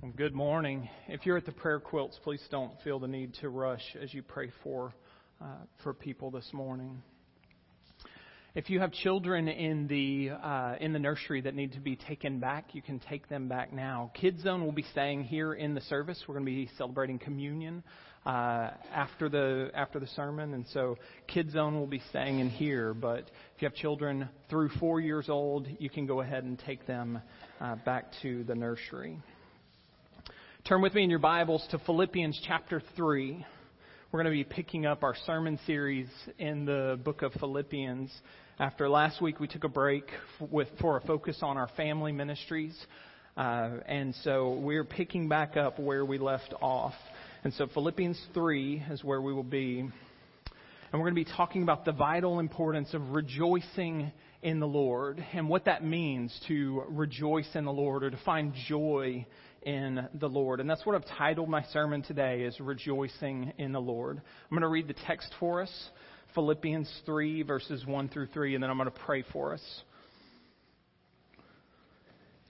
Well, good morning. If you're at the prayer quilts, please don't feel the need to rush as you pray for uh, for people this morning. If you have children in the uh, in the nursery that need to be taken back, you can take them back now. Kids Zone will be staying here in the service. We're going to be celebrating communion uh, after the after the sermon, and so Kids Zone will be staying in here. But if you have children through four years old, you can go ahead and take them uh, back to the nursery. Turn with me in your Bibles to Philippians chapter 3. We're going to be picking up our sermon series in the book of Philippians. After last week, we took a break with, for a focus on our family ministries. Uh, and so we're picking back up where we left off. And so Philippians 3 is where we will be. And we're going to be talking about the vital importance of rejoicing in the Lord and what that means to rejoice in the Lord or to find joy in the Lord. And that's what I've titled my sermon today is rejoicing in the Lord. I'm going to read the text for us, Philippians 3 verses 1 through 3, and then I'm going to pray for us.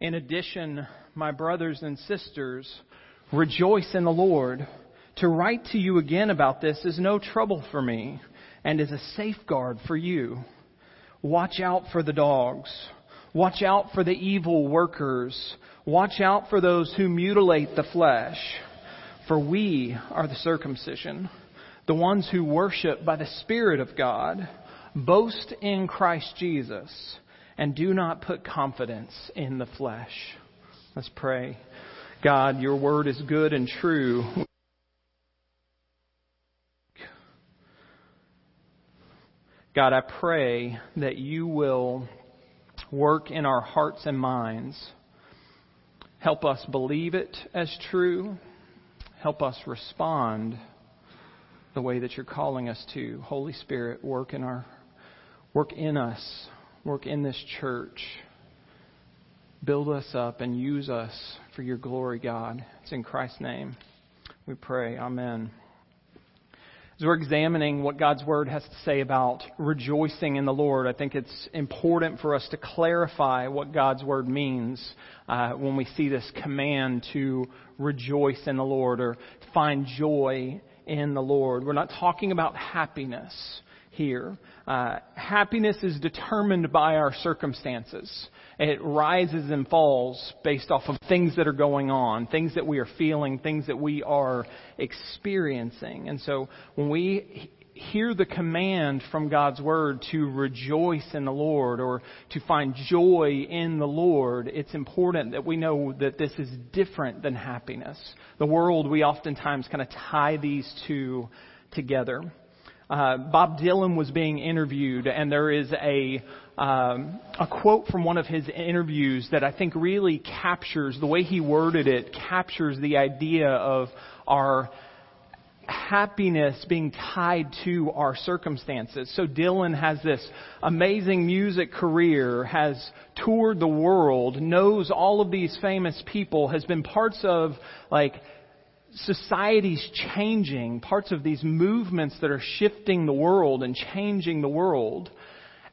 In addition, my brothers and sisters, rejoice in the Lord. To write to you again about this is no trouble for me and is a safeguard for you. Watch out for the dogs. Watch out for the evil workers. Watch out for those who mutilate the flesh, for we are the circumcision, the ones who worship by the Spirit of God. Boast in Christ Jesus, and do not put confidence in the flesh. Let's pray. God, your word is good and true. God, I pray that you will work in our hearts and minds Help us believe it as true. Help us respond the way that you're calling us to. Holy Spirit, work in our work in us, work in this church. Build us up and use us for your glory, God. It's in Christ's name we pray. Amen. As we're examining what God's Word has to say about rejoicing in the Lord, I think it's important for us to clarify what God's Word means uh, when we see this command to rejoice in the Lord or find joy in the Lord. We're not talking about happiness here. Uh, happiness is determined by our circumstances. It rises and falls based off of things that are going on, things that we are feeling, things that we are experiencing. And so when we hear the command from God's Word to rejoice in the Lord or to find joy in the Lord, it's important that we know that this is different than happiness. The world, we oftentimes kind of tie these two together. Uh, Bob Dylan was being interviewed, and there is a um, a quote from one of his interviews that I think really captures the way he worded it captures the idea of our happiness being tied to our circumstances. So Dylan has this amazing music career, has toured the world, knows all of these famous people, has been parts of like society's changing, parts of these movements that are shifting the world and changing the world.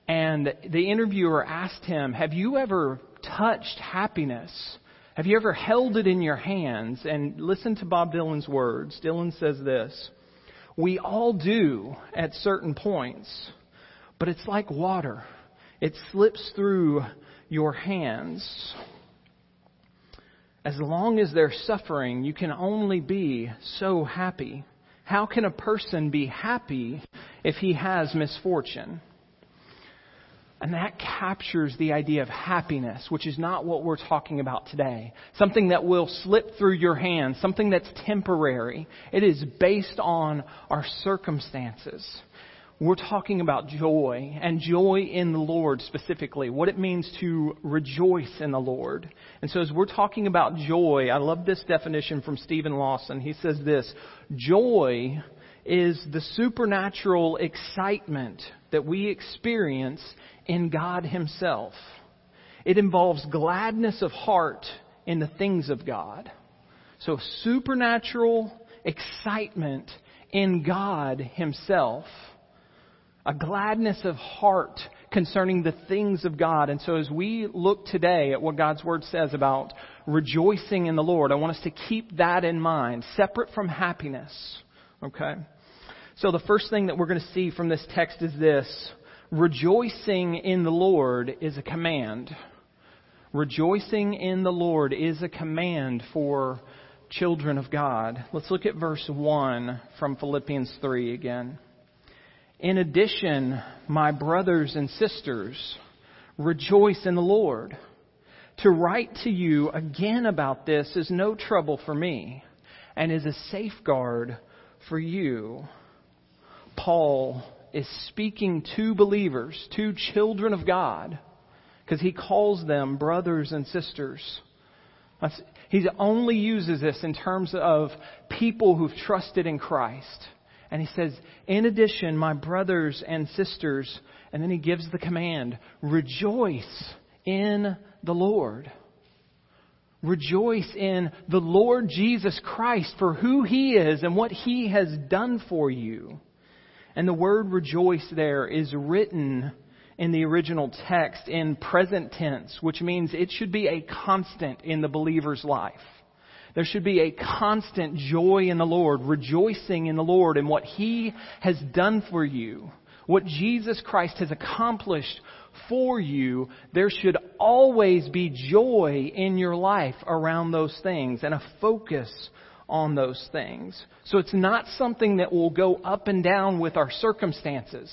And the interviewer asked him, Have you ever touched happiness? Have you ever held it in your hands? And listen to Bob Dylan's words. Dylan says this We all do at certain points, but it's like water, it slips through your hands. As long as they're suffering, you can only be so happy. How can a person be happy if he has misfortune? And that captures the idea of happiness, which is not what we're talking about today. Something that will slip through your hands, something that's temporary. It is based on our circumstances we're talking about joy and joy in the Lord specifically, what it means to rejoice in the Lord. And so as we're talking about joy, I love this definition from Stephen Lawson. He says this, joy is the supernatural excitement that we experience in God Himself. It involves gladness of heart in the things of God. So supernatural excitement in God Himself a gladness of heart concerning the things of God. And so as we look today at what God's Word says about rejoicing in the Lord. I want us to keep that in mind, separate from happiness. Okay? So the first thing that we're going to see from this text is this. Rejoicing in the Lord is a command. Rejoicing in the Lord is a command for children of God. Let's look at verse 1 from Philippians 3 again. In addition, my brothers and sisters, rejoice in the Lord. To write to you again about this is no trouble for me and is a safeguard for you. Paul is speaking to believers, to children of God, because he calls them brothers and sisters. He only uses this in terms of people who've trusted in Christ. And he says, in addition, my brothers and sisters, and then he gives the command, rejoice in the Lord. Rejoice in the Lord Jesus Christ for who he is and what he has done for you. And the word rejoice there is written in the original text in present tense, which means it should be a constant in the believer's life. There should be a constant joy in the Lord, rejoicing in the Lord and what He has done for you. What Jesus Christ has accomplished for you, there should always be joy in your life around those things and a focus on those things. So it's not something that will go up and down with our circumstances,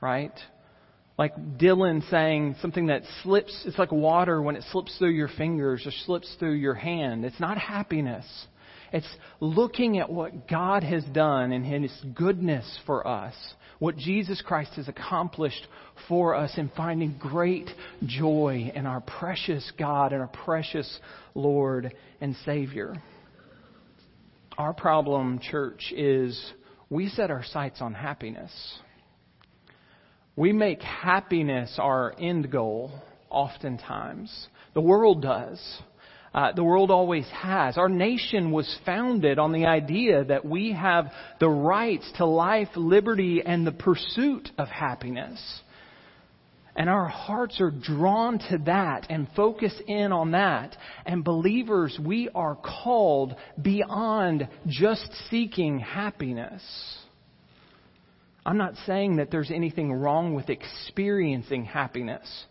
right? Like Dylan saying something that slips, it's like water when it slips through your fingers or slips through your hand. It's not happiness. It's looking at what God has done and His goodness for us, what Jesus Christ has accomplished for us, and finding great joy in our precious God and our precious Lord and Savior. Our problem, church, is we set our sights on happiness. We make happiness our end goal oftentimes. The world does. Uh, the world always has. Our nation was founded on the idea that we have the rights to life, liberty, and the pursuit of happiness. And our hearts are drawn to that and focus in on that. And believers, we are called beyond just seeking happiness. I'm not saying that there's anything wrong with experiencing happiness.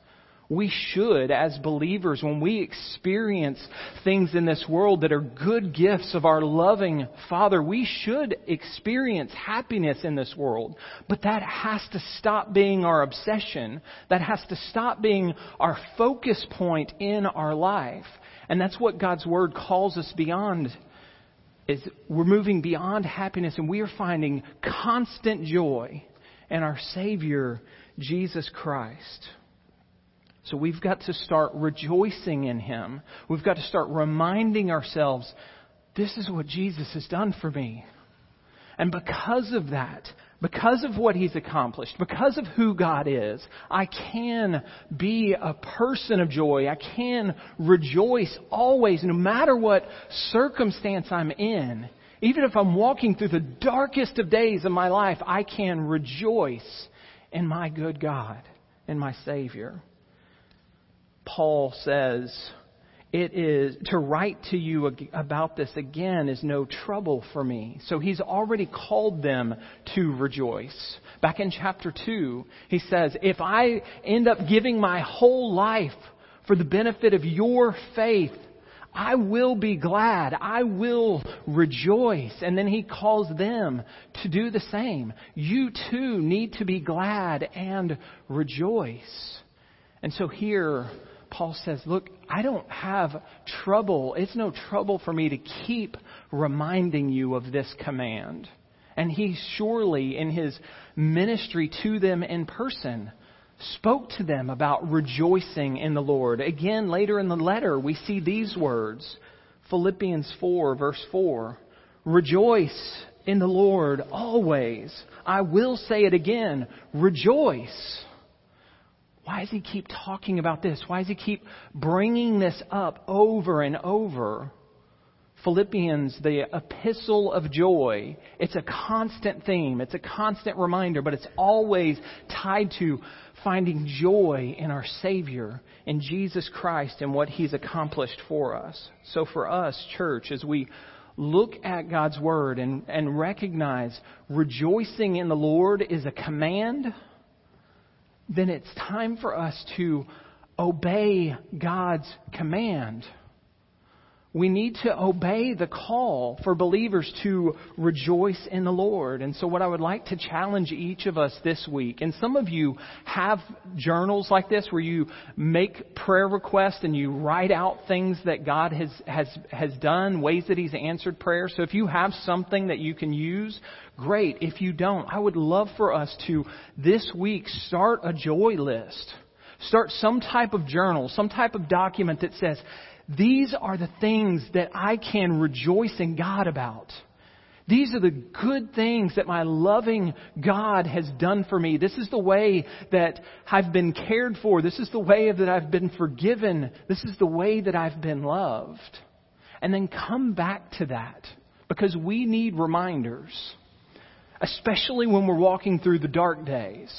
We should, as believers, when we experience things in this world that are good gifts of our loving Father, we should experience happiness in this world. But that has to stop being our obsession. That has to stop being our focus point in our life. And that's what God's Word calls us beyond is we're moving beyond happiness and we are finding constant joy in our Savior, Jesus Christ. So we've got to start rejoicing in Him. We've got to start reminding ourselves, this is what Jesus has done for me. And because of that, because of what He's accomplished, because of who God is, I can be a person of joy. I can rejoice always, no matter what circumstance I'm in. Even if I'm walking through the darkest of days of my life, I can rejoice in my good God and my Savior. Paul says, it is to write to you about this again is no trouble for me. So he's already called them to rejoice. Back in chapter 2, he says, if I end up giving my whole life for the benefit of your faith, I will be glad. I will rejoice. And then he calls them to do the same. You too need to be glad and rejoice. And so here, Paul says, Look, I don't have trouble. It's no trouble for me to keep reminding you of this command. And he surely, in his ministry to them in person, spoke to them about rejoicing in the Lord. Again, later in the letter, we see these words Philippians 4, verse 4 Rejoice in the Lord always. I will say it again rejoice. Why does he keep talking about this? Why does he keep bringing this up over and over? Philippians, the epistle of joy, it's a constant theme. It's a constant reminder, but it's always tied to finding joy in our Savior, in Jesus Christ, and what He's accomplished for us. So for us, church, as we look at God's Word and, and recognize rejoicing in the Lord is a command, then it's time for us to obey God's command we need to obey the call for believers to rejoice in the Lord. And so, what I would like to challenge each of us this week, and some of you have journals like this where you make prayer requests and you write out things that God has, has, has done, ways that He's answered prayer. So, if you have something that you can use, great. If you don't, I would love for us to this week start a joy list. Start some type of journal, some type of document that says, these are the things that I can rejoice in God about. These are the good things that my loving God has done for me. This is the way that I've been cared for. This is the way that I've been forgiven. This is the way that I've been loved. And then come back to that because we need reminders, especially when we're walking through the dark days,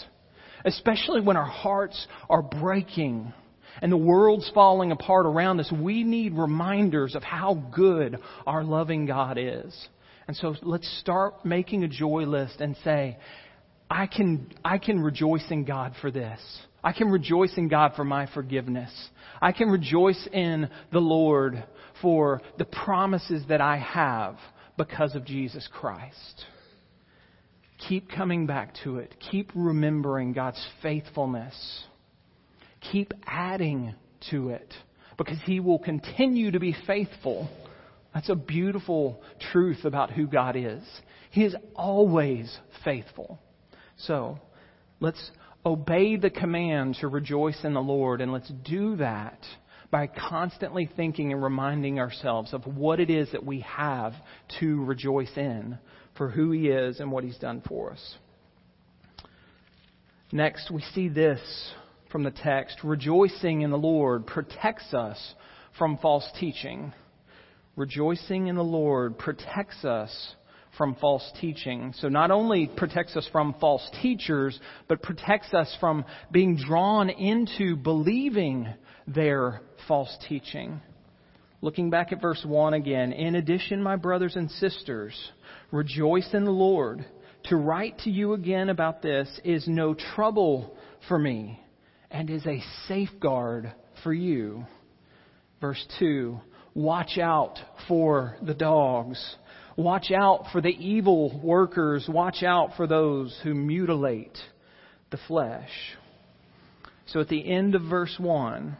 especially when our hearts are breaking and the world's falling apart around us, we need reminders of how good our loving God is. And so let's start making a joy list and say, I can, I can rejoice in God for this. I can rejoice in God for my forgiveness. I can rejoice in the Lord for the promises that I have because of Jesus Christ. Keep coming back to it. Keep remembering God's faithfulness. Keep adding to it because He will continue to be faithful. That's a beautiful truth about who God is. He is always faithful. So, let's obey the command to rejoice in the Lord, and let's do that by constantly thinking and reminding ourselves of what it is that we have to rejoice in for who He is and what He's done for us. Next, we see this from the text, rejoicing in the Lord protects us from false teaching. Rejoicing in the Lord protects us from false teaching. So not only protects us from false teachers, but protects us from being drawn into believing their false teaching. Looking back at verse 1 again, in addition, my brothers and sisters, rejoice in the Lord. To write to you again about this is no trouble for me and is a safeguard for you. Verse 2 Watch out for the dogs. Watch out for the evil workers. Watch out for those who mutilate the flesh. So at the end of verse 1,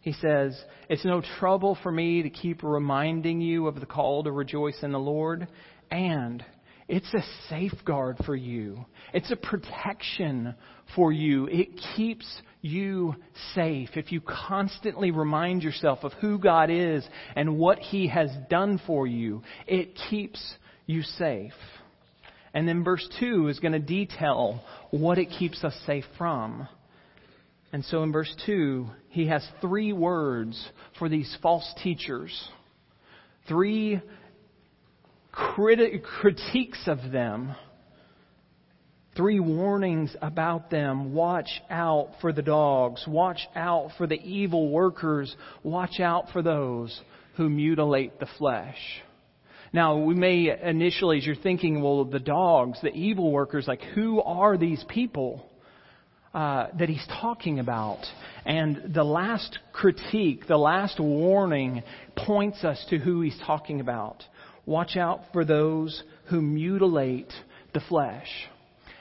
he says, It's no trouble for me to keep reminding you of the call to rejoice in the Lord, and it's a safeguard for you. It's a protection for you. It keeps you safe. If you constantly remind yourself of who God is and what He has done for you, it keeps you safe. And then verse 2 is going to detail what it keeps us safe from. And so in verse 2, he has three words for these false teachers. Three criti- critiques of them, three warnings about them. Watch out for the dogs. Watch out for the evil workers. Watch out for those who mutilate the flesh. Now, we may initially, as you're thinking, well, the dogs, the evil workers, like who are these people uh, that he's talking about? And the last critique, the last warning points us to who he's talking about. Watch out for those who mutilate the flesh.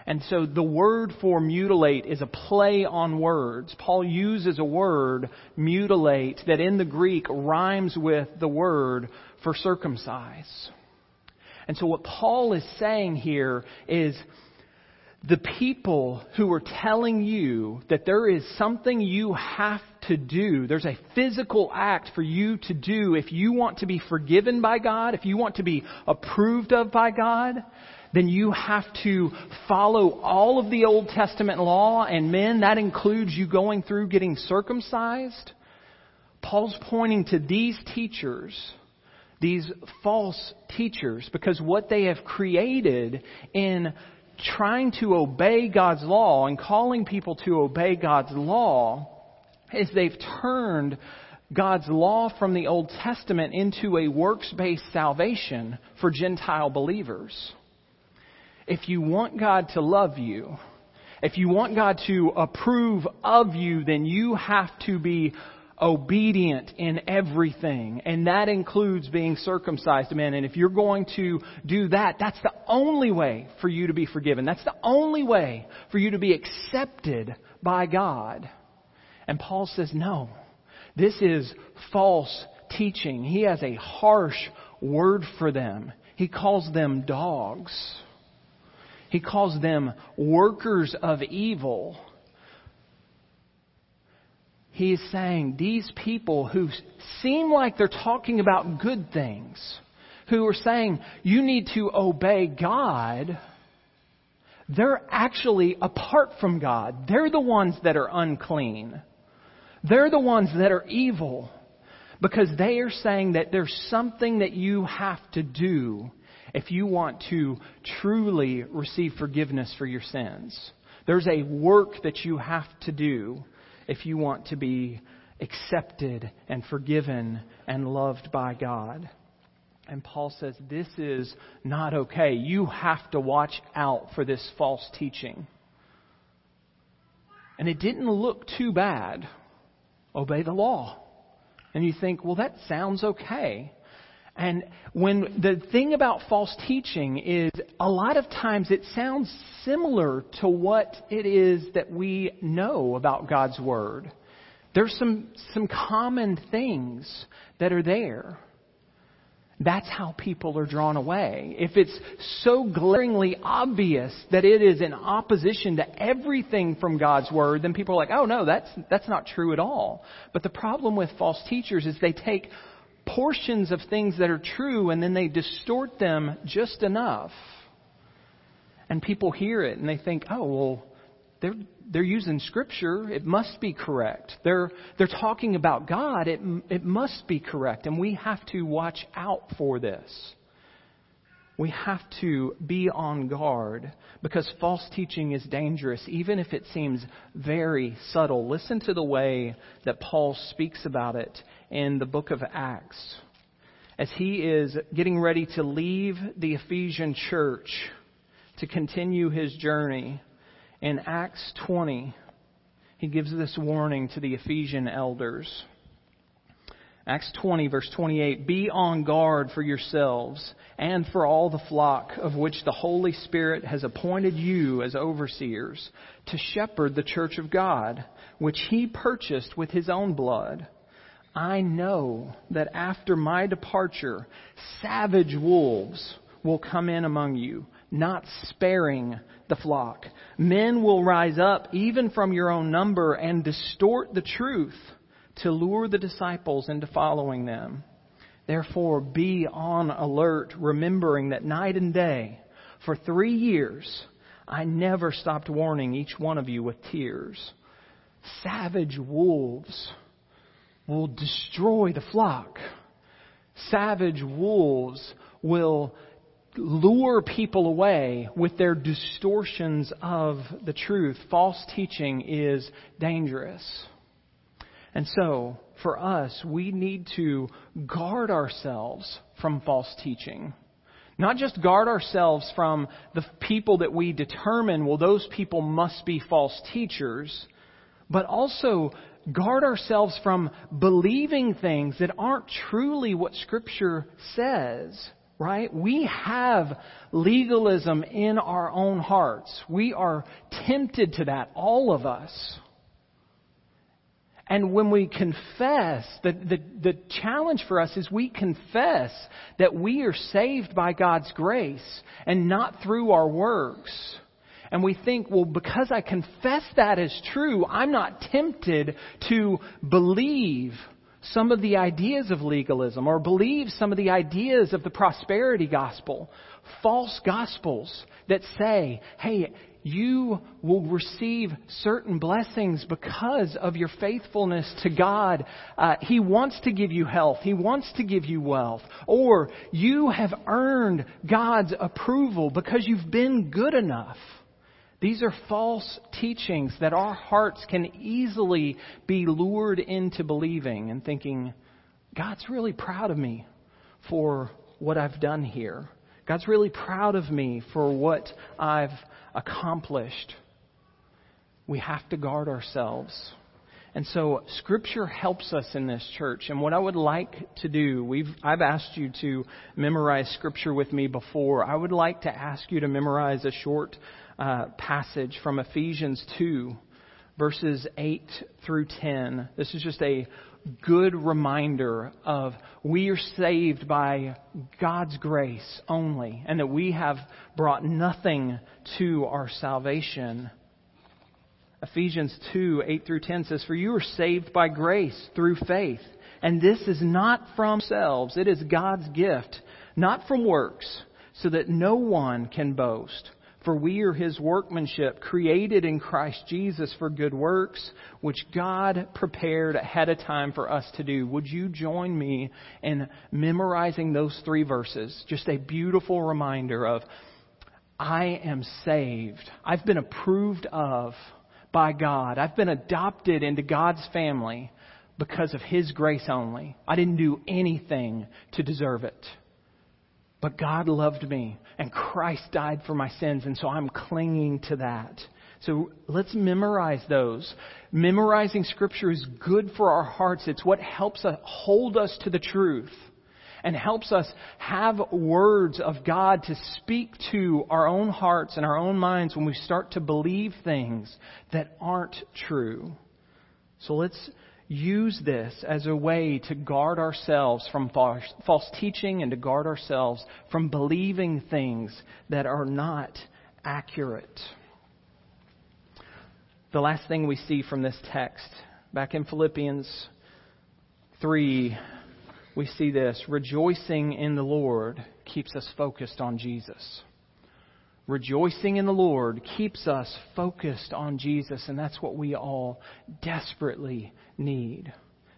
And so the word for mutilate is a play on words. Paul uses a word, mutilate, that in the Greek rhymes with the word for circumcise. And so what Paul is saying here is the people who are telling you that there is something you have to do, there's a physical act for you to do. If you want to be forgiven by God, if you want to be approved of by God, then you have to follow all of the Old Testament law, and men, that includes you going through getting circumcised. Paul's pointing to these teachers these false teachers, because what they have created in trying to obey God's law and calling people to obey God's law is they've turned God's law from the Old Testament into a works based salvation for Gentile believers. If you want God to love you, if you want God to approve of you, then you have to be obedient in everything. And that includes being circumcised, men. And if you're going to do that, that's the only way for you to be forgiven. That's the only way for you to be accepted by God. And Paul says, no. This is false teaching. He has a harsh word for them. He calls them dogs. He calls them workers of evil. He is saying these people who seem like they're talking about good things, who are saying you need to obey God, they're actually apart from God. They're the ones that are unclean. They're the ones that are evil because they are saying that there's something that you have to do if you want to truly receive forgiveness for your sins. There's a work that you have to do if you want to be accepted and forgiven and loved by God. And Paul says this is not okay. You have to watch out for this false teaching. And it didn't look too bad obey the law. And you think, well, that sounds okay. And when the thing about false teaching is a lot of times it sounds similar to what it is that we know about God's Word. There's some, some common things that are there. That's how people are drawn away. If it's so glaringly obvious that it is in opposition to everything from God's Word, then people are like, oh no, that's, that's not true at all. But the problem with false teachers is they take portions of things that are true and then they distort them just enough. And people hear it and they think, oh, well, they're, they're using scripture. It must be correct. They're, they're talking about God. It, it must be correct. And we have to watch out for this. We have to be on guard because false teaching is dangerous, even if it seems very subtle. Listen to the way that Paul speaks about it in the book of Acts. As he is getting ready to leave the Ephesian church to continue his journey, in Acts 20, he gives this warning to the Ephesian elders. Acts 20, verse 28 Be on guard for yourselves and for all the flock of which the Holy Spirit has appointed you as overseers to shepherd the church of God, which he purchased with his own blood. I know that after my departure, savage wolves will come in among you not sparing the flock. Men will rise up even from your own number and distort the truth to lure the disciples into following them. Therefore, be on alert, remembering that night and day, for three years, I never stopped warning each one of you with tears. Savage wolves will destroy the flock. Savage wolves will lure people away with their distortions of the truth. False teaching is dangerous. And so, for us, we need to guard ourselves from false teaching. Not just guard ourselves from the people that we determine, well, those people must be false teachers, but also guard ourselves from believing things that aren't truly what Scripture says right? We have legalism in our own hearts. We are tempted to that, all of us. And when we confess, the, the, the, challenge for us is we confess that we are saved by God's grace and not through our works. And we think, well, because I confess that as true, I'm not tempted to believe some of the ideas of legalism or believe some of the ideas of the prosperity gospel, false gospels that say, hey, you will receive certain blessings because of your faithfulness to God. Uh, he wants to give you health. He wants to give you wealth. Or you have earned God's approval because you've been good enough. These are false teachings that our hearts can easily be lured into believing and thinking, God's really proud of me for what I've done here. God's really proud of me for what I've accomplished. We have to guard ourselves. And so scripture helps us in this church. And what I would like to do, we've, I've asked you to memorize scripture with me before. I would like to ask you to memorize a short uh, passage from Ephesians 2, verses 8 through 10. This is just a good reminder of we are saved by God's grace only, and that we have brought nothing to our salvation. Ephesians 2 8 through 10 says, For you are saved by grace through faith. And this is not from selves, it is God's gift, not from works, so that no one can boast. For we are his workmanship, created in Christ Jesus for good works, which God prepared ahead of time for us to do. Would you join me in memorizing those three verses? Just a beautiful reminder of, I am saved. I've been approved of by God. I've been adopted into God's family because of his grace only. I didn't do anything to deserve it. But God loved me, and Christ died for my sins, and so I'm clinging to that. So let's memorize those. Memorizing Scripture is good for our hearts. It's what helps us hold us to the truth and helps us have words of God to speak to our own hearts and our own minds when we start to believe things that aren't true. So let's use this as a way to guard ourselves from false teaching and to guard ourselves from believing things that are not accurate. The last thing we see from this text, back in Philippians 3, we see this rejoicing in the Lord keeps us focused on Jesus. Rejoicing in the Lord keeps us focused on Jesus, and that's what we all desperately need.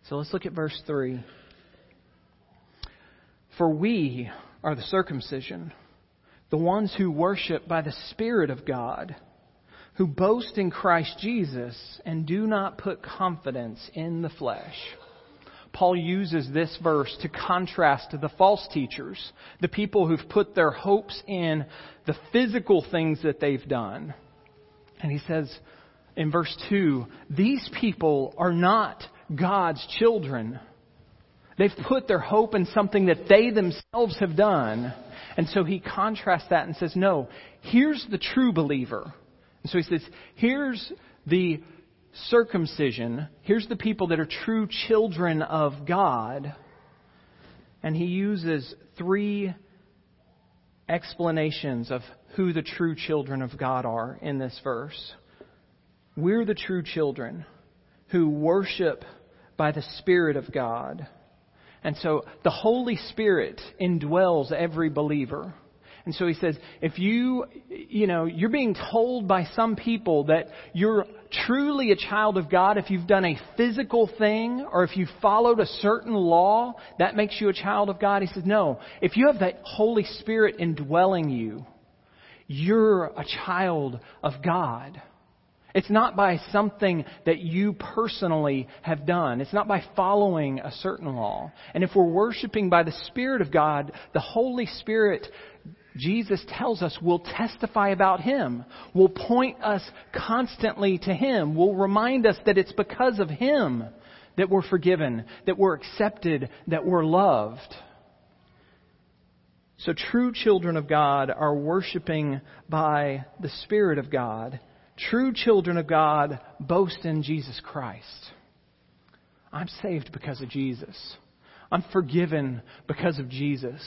So let's look at verse 3. For we are the circumcision, the ones who worship by the Spirit of God, who boast in Christ Jesus and do not put confidence in the flesh. Paul uses this verse to contrast the false teachers, the people who've put their hopes in the physical things that they've done. And he says in verse 2 these people are not God's children. They've put their hope in something that they themselves have done. And so he contrasts that and says, no, here's the true believer. And so he says, here's the circumcision. Here's the people that are true children of God. And he uses three explanations of who the true children of God are in this verse. We're the true children who worship by the Spirit of God. And so the Holy Spirit indwells every believer. And so he says, if you, you know, you're being told by some people that you're truly a child of God if you've done a physical thing or if you've followed a certain law, that makes you a child of God. He says, no. If you have the Holy Spirit indwelling you, you're a child of God. It's not by something that you personally have done. It's not by following a certain law. And if we're worshiping by the Spirit of God, the Holy Spirit Jesus tells us will testify about Him, will point us constantly to Him, will remind us that it's because of Him that we're forgiven, that we're accepted, that we're loved. So true children of God are worshiping by the Spirit of God. True children of God boast in Jesus Christ. I'm saved because of Jesus. I'm forgiven because of Jesus.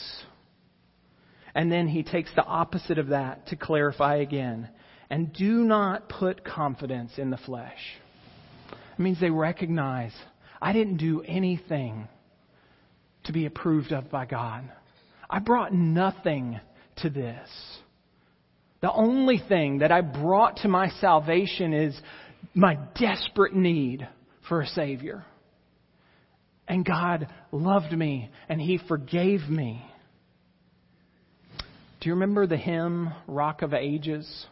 And then he takes the opposite of that to clarify again. And do not put confidence in the flesh. It means they recognize I didn't do anything to be approved of by God. I brought nothing to this. The only thing that I brought to my salvation is my desperate need for a Savior. And God loved me and He forgave me. Do you remember the hymn, Rock of Ages?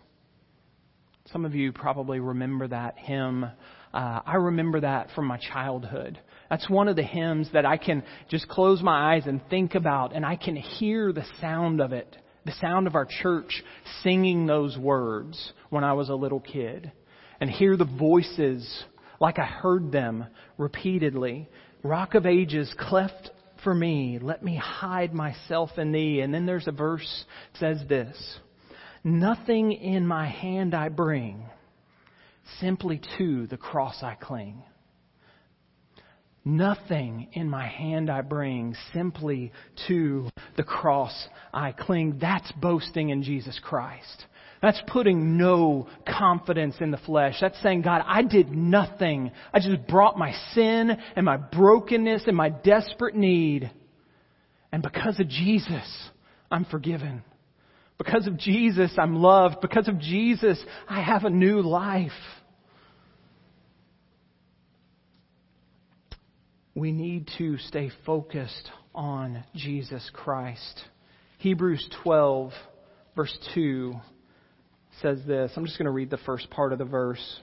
Some of you probably remember that hymn. Uh, I remember that from my childhood. That's one of the hymns that I can just close my eyes and think about, and I can hear the sound of it, the sound of our church singing those words when I was a little kid, and hear the voices like I heard them repeatedly. Rock of ages, cleft for me, let me hide myself in thee. And then there's a verse says this Nothing in my hand I bring, simply to the cross I cling. Nothing in my hand I bring, simply to the cross I cling. That's boasting in Jesus Christ. That's putting no confidence in the flesh. That's saying, God, I did nothing. I just brought my sin and my brokenness and my desperate need. And because of Jesus, I'm forgiven. Because of Jesus, I'm loved. Because of Jesus, I have a new life. we need to stay focused on Jesus Christ. Hebrews 12, verse 2 says this. I'm just going to read the first part of the verse.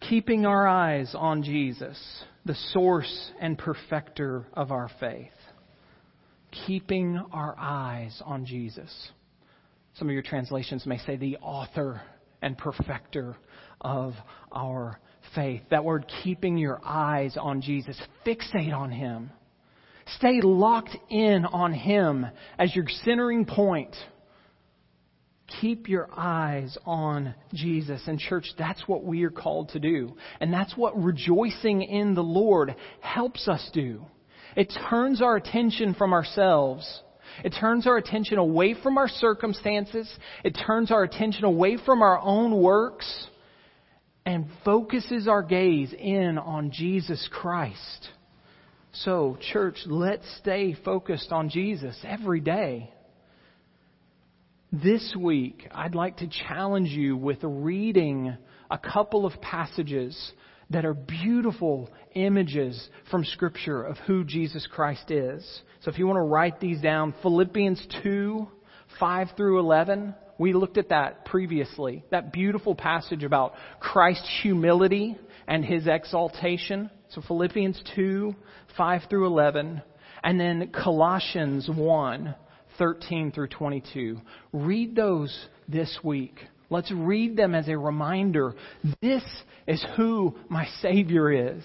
Keeping our eyes on Jesus, the source and perfecter of our faith. Keeping our eyes on Jesus. Some of your translations may say the author and perfecter of our faith. That word, keeping your eyes on Jesus. Fixate on Him. Stay locked in on Him as your centering point. Keep your eyes on Jesus. And, church, that's what we are called to do. And that's what rejoicing in the Lord helps us do. It turns our attention from ourselves. It turns our attention away from our circumstances. It turns our attention away from our own works and focuses our gaze in on Jesus Christ. So, church, let's stay focused on Jesus every day. This week, I'd like to challenge you with reading a couple of passages that are beautiful images from Scripture of who Jesus Christ is. So if you want to write these down, Philippians 2, 5 through 11. We looked at that previously. That beautiful passage about Christ's humility and his exaltation. So Philippians 2, 5 through 11. And then Colossians 1, 13 through 22. Read those this week. Let's read them as a reminder. This is who my Savior is.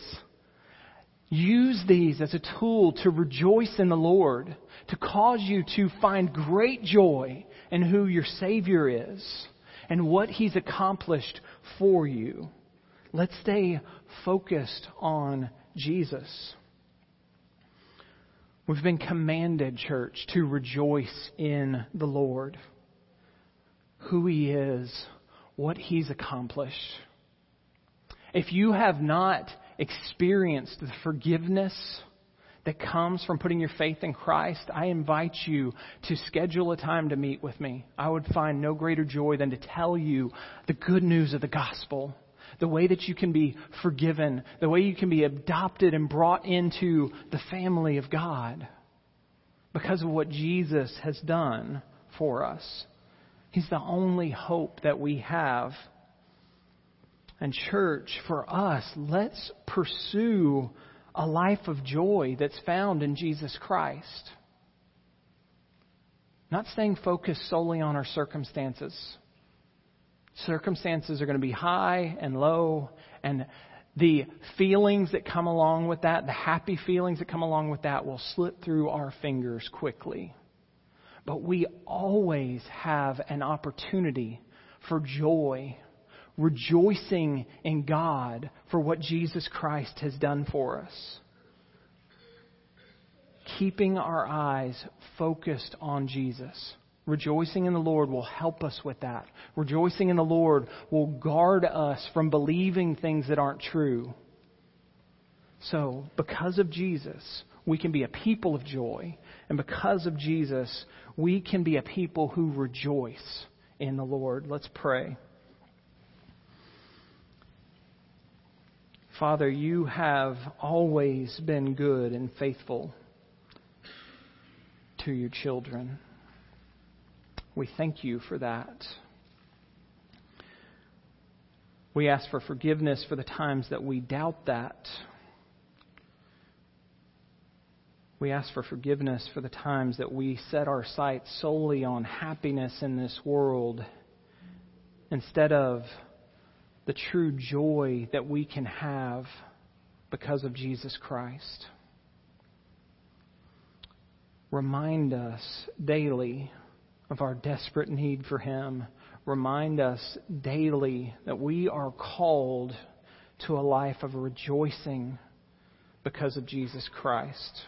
Use these as a tool to rejoice in the Lord, to cause you to find great joy and who your Savior is and what He's accomplished for you. Let's stay focused on Jesus. We've been commanded, church, to rejoice in the Lord, who He is, what He's accomplished. If you have not experienced the forgiveness, that comes from putting your faith in Christ, I invite you to schedule a time to meet with me. I would find no greater joy than to tell you the good news of the gospel, the way that you can be forgiven, the way you can be adopted and brought into the family of God because of what Jesus has done for us. He's the only hope that we have. And, church, for us, let's pursue a life of joy that's found in Jesus Christ. Not staying focused solely on our circumstances. Circumstances are going to be high and low, and the feelings that come along with that, the happy feelings that come along with that, will slip through our fingers quickly. But we always have an opportunity for joy rejoicing in God for what Jesus Christ has done for us. Keeping our eyes focused on Jesus. Rejoicing in the Lord will help us with that. Rejoicing in the Lord will guard us from believing things that aren't true. So, because of Jesus, we can be a people of joy. And because of Jesus, we can be a people who rejoice in the Lord. Let's pray. Father, you have always been good and faithful to your children. We thank you for that. We ask for forgiveness for the times that we doubt that. We ask for forgiveness for the times that we set our sights solely on happiness in this world instead of the true joy that we can have because of Jesus Christ. Remind us daily of our desperate need for Him. Remind us daily that we are called to a life of rejoicing because of Jesus Christ.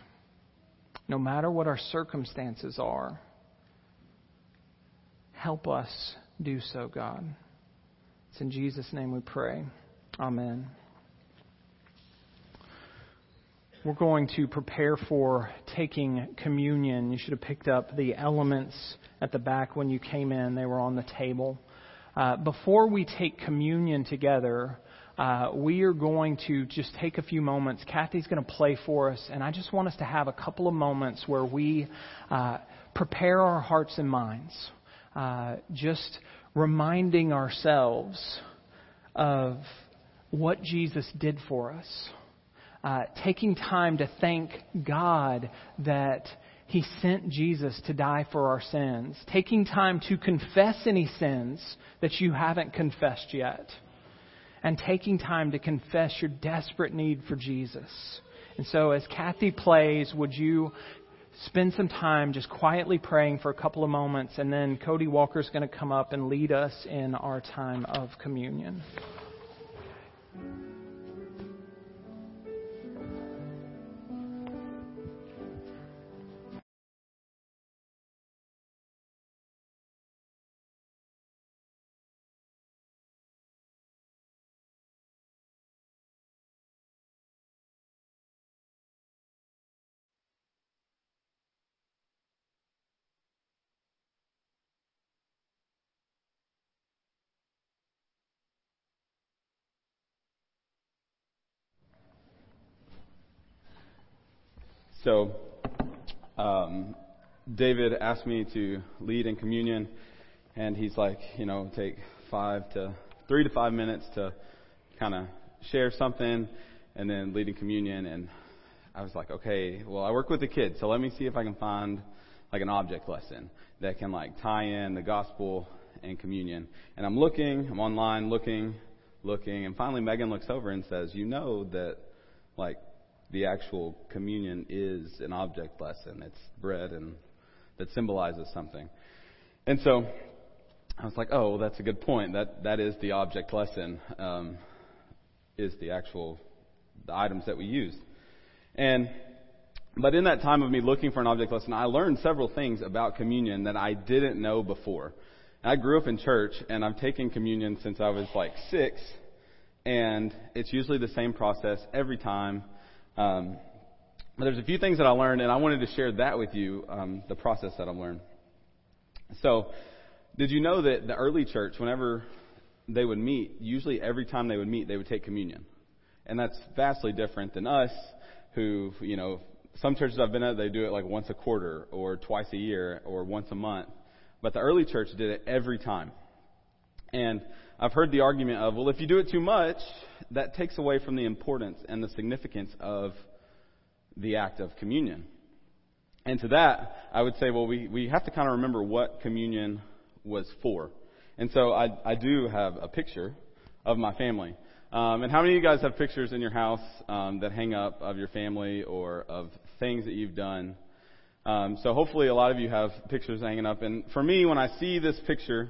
No matter what our circumstances are, help us do so, God. It's in Jesus' name we pray. Amen. We're going to prepare for taking communion. You should have picked up the elements at the back when you came in, they were on the table. Uh, before we take communion together, uh, we are going to just take a few moments. Kathy's going to play for us, and I just want us to have a couple of moments where we uh, prepare our hearts and minds. Uh, just reminding ourselves of what Jesus did for us. Uh, taking time to thank God that He sent Jesus to die for our sins. Taking time to confess any sins that you haven't confessed yet. And taking time to confess your desperate need for Jesus. And so, as Kathy plays, would you spend some time just quietly praying for a couple of moments, and then Cody Walker is going to come up and lead us in our time of communion. So, um, David asked me to lead in communion, and he's like, you know, take five to three to five minutes to kind of share something, and then lead in communion. And I was like, okay, well, I work with the kids, so let me see if I can find like an object lesson that can like tie in the gospel and communion. And I'm looking, I'm online looking, looking, and finally Megan looks over and says, you know that like the actual communion is an object lesson. It's bread and that symbolizes something. And so I was like, oh, well, that's a good point. That that is the object lesson. Um, is the actual the items that we use. And but in that time of me looking for an object lesson, I learned several things about communion that I didn't know before. I grew up in church, and I've taken communion since I was like six, and it's usually the same process every time. Um, but there's a few things that I learned, and I wanted to share that with you, um, the process that I've learned. So, did you know that the early church, whenever they would meet, usually every time they would meet, they would take communion? And that's vastly different than us, who, you know, some churches I've been at, they do it like once a quarter, or twice a year, or once a month. But the early church did it every time. And I've heard the argument of, well, if you do it too much, that takes away from the importance and the significance of the act of communion. And to that, I would say, well, we, we have to kind of remember what communion was for. And so I, I do have a picture of my family. Um, and how many of you guys have pictures in your house um, that hang up of your family or of things that you've done? Um, so hopefully a lot of you have pictures hanging up. And for me, when I see this picture,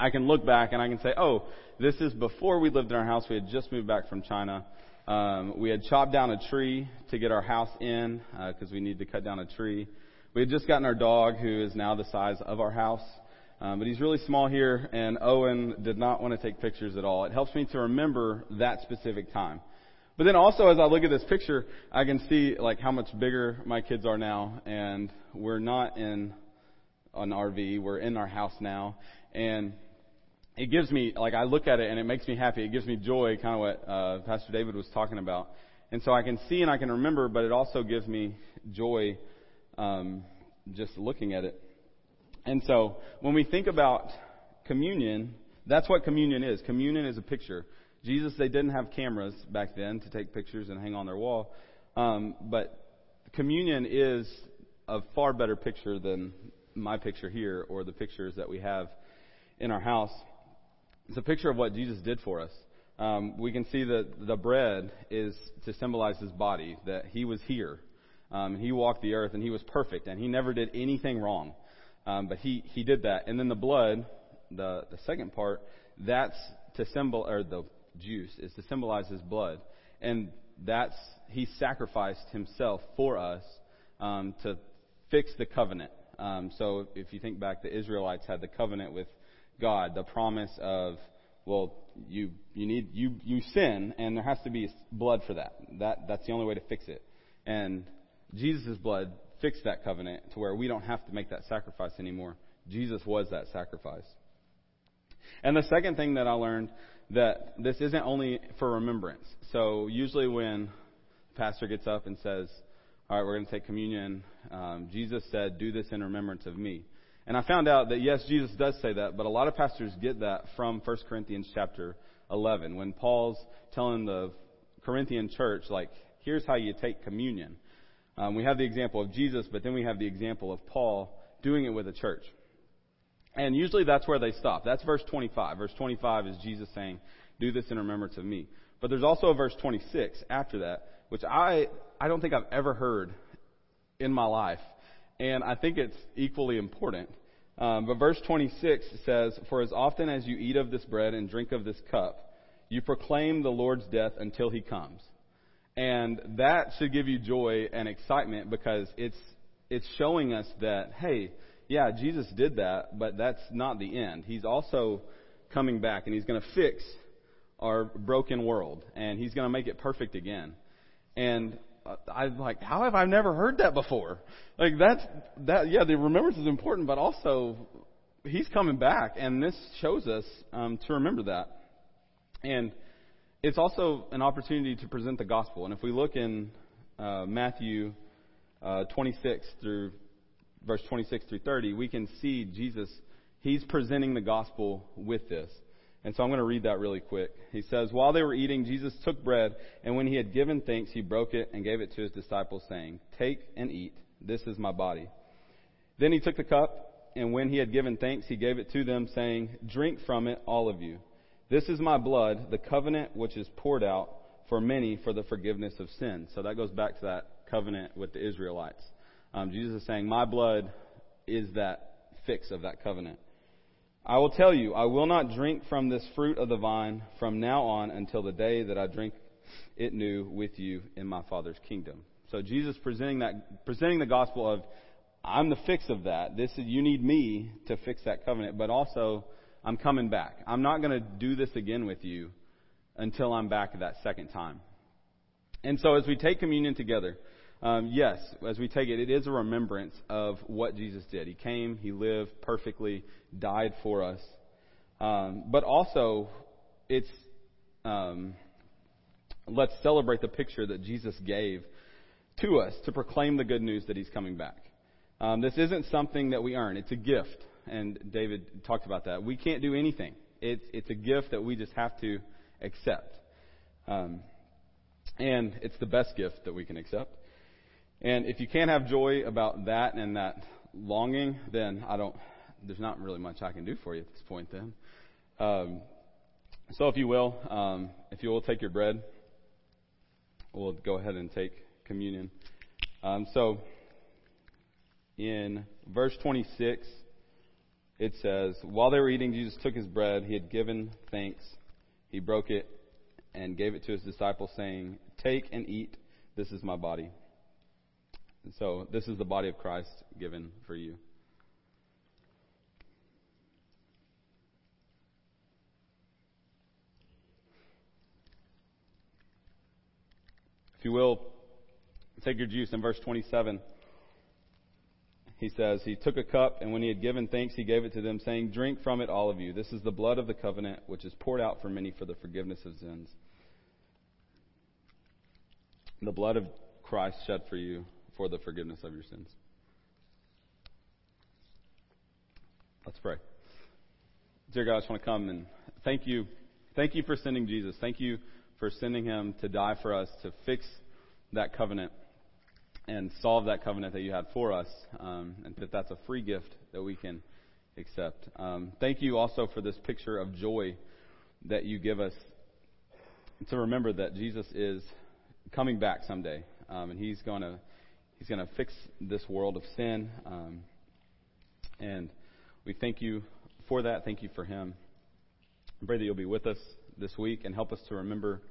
I can look back and I can say, oh, this is before we lived in our house. We had just moved back from China. Um, we had chopped down a tree to get our house in because uh, we needed to cut down a tree. We had just gotten our dog, who is now the size of our house. Um, but he's really small here, and Owen did not want to take pictures at all. It helps me to remember that specific time. But then also, as I look at this picture, I can see like how much bigger my kids are now, and we're not in an RV. We're in our house now, and it gives me like I look at it and it makes me happy. It gives me joy, kind of what uh, Pastor David was talking about. And so I can see and I can remember, but it also gives me joy um, just looking at it. And so when we think about communion, that's what communion is. Communion is a picture. Jesus, they didn't have cameras back then to take pictures and hang on their wall, um, but communion is a far better picture than my picture here or the pictures that we have in our house. It's a picture of what Jesus did for us. Um, we can see that the bread is to symbolize his body, that he was here. Um, he walked the earth and he was perfect and he never did anything wrong. Um, but he, he did that. And then the blood, the, the second part, that's to symbol, or the juice is to symbolize his blood. And that's, he sacrificed himself for us, um, to fix the covenant. Um, so if you think back, the Israelites had the covenant with God, the promise of, well, you, you need, you, you sin and there has to be blood for that. That, that's the only way to fix it. And Jesus' blood fixed that covenant to where we don't have to make that sacrifice anymore. Jesus was that sacrifice. And the second thing that I learned that this isn't only for remembrance. So usually when the pastor gets up and says, "All right, we're going to take communion," um, Jesus said, "Do this in remembrance of me." And I found out that yes, Jesus does say that, but a lot of pastors get that from 1 Corinthians chapter 11 when Paul's telling the Corinthian church, like, here's how you take communion. Um, we have the example of Jesus, but then we have the example of Paul doing it with a church. And usually that's where they stop. That's verse 25. Verse 25 is Jesus saying, do this in remembrance of me. But there's also a verse 26 after that, which I, I don't think I've ever heard in my life. And I think it's equally important. Um, but verse 26 says, For as often as you eat of this bread and drink of this cup, you proclaim the Lord's death until he comes. And that should give you joy and excitement because it's, it's showing us that, hey, yeah, Jesus did that, but that's not the end. He's also coming back and he's going to fix our broken world and he's going to make it perfect again. And I'm like, how have I never heard that before? Like that's, that, yeah, the remembrance is important, but also he's coming back and this shows us, um, to remember that. And, it's also an opportunity to present the gospel. And if we look in uh, Matthew uh, 26 through verse 26 through 30, we can see Jesus, he's presenting the gospel with this. And so I'm going to read that really quick. He says, While they were eating, Jesus took bread, and when he had given thanks, he broke it and gave it to his disciples, saying, Take and eat. This is my body. Then he took the cup, and when he had given thanks, he gave it to them, saying, Drink from it, all of you. This is my blood, the covenant which is poured out for many for the forgiveness of sin. So that goes back to that covenant with the Israelites. Um, Jesus is saying, My blood is that fix of that covenant. I will tell you, I will not drink from this fruit of the vine from now on until the day that I drink it new with you in my Father's kingdom. So Jesus presenting that, presenting the gospel of, I'm the fix of that. This is, you need me to fix that covenant, but also I'm coming back. I'm not going to do this again with you until I'm back that second time. And so as we take communion together, um, yes, as we take it, it is a remembrance of what Jesus did. He came, He lived perfectly, died for us. Um, but also, it's um, let's celebrate the picture that Jesus gave to us to proclaim the good news that He's coming back. Um, this isn't something that we earn; it's a gift and David talked about that. We can't do anything. It's it's a gift that we just have to accept, um, and it's the best gift that we can accept. And if you can't have joy about that and that longing, then I don't. There's not really much I can do for you at this point. Then, um, so if you will, um, if you will take your bread, we'll go ahead and take communion. Um, so in verse 26 it says, While they were eating, Jesus took his bread. He had given thanks. He broke it and gave it to his disciples, saying, Take and eat. This is my body. And so, this is the body of Christ given for you. If you will, take your juice in verse 27. He says, He took a cup, and when he had given thanks, he gave it to them, saying, Drink from it, all of you. This is the blood of the covenant, which is poured out for many for the forgiveness of sins. The blood of Christ shed for you for the forgiveness of your sins. Let's pray. Dear God, I just want to come and thank you. Thank you for sending Jesus. Thank you for sending him to die for us, to fix that covenant and solve that covenant that you had for us, um, and that that's a free gift that we can accept. Um, thank you also for this picture of joy that you give us to remember that Jesus is coming back someday, um, and He's going to He's going to fix this world of sin, um, and we thank you for that. Thank you for Him. I pray that you'll be with us this week and help us to remember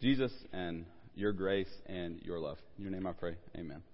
Jesus and your grace and your love. In your name I pray. Amen.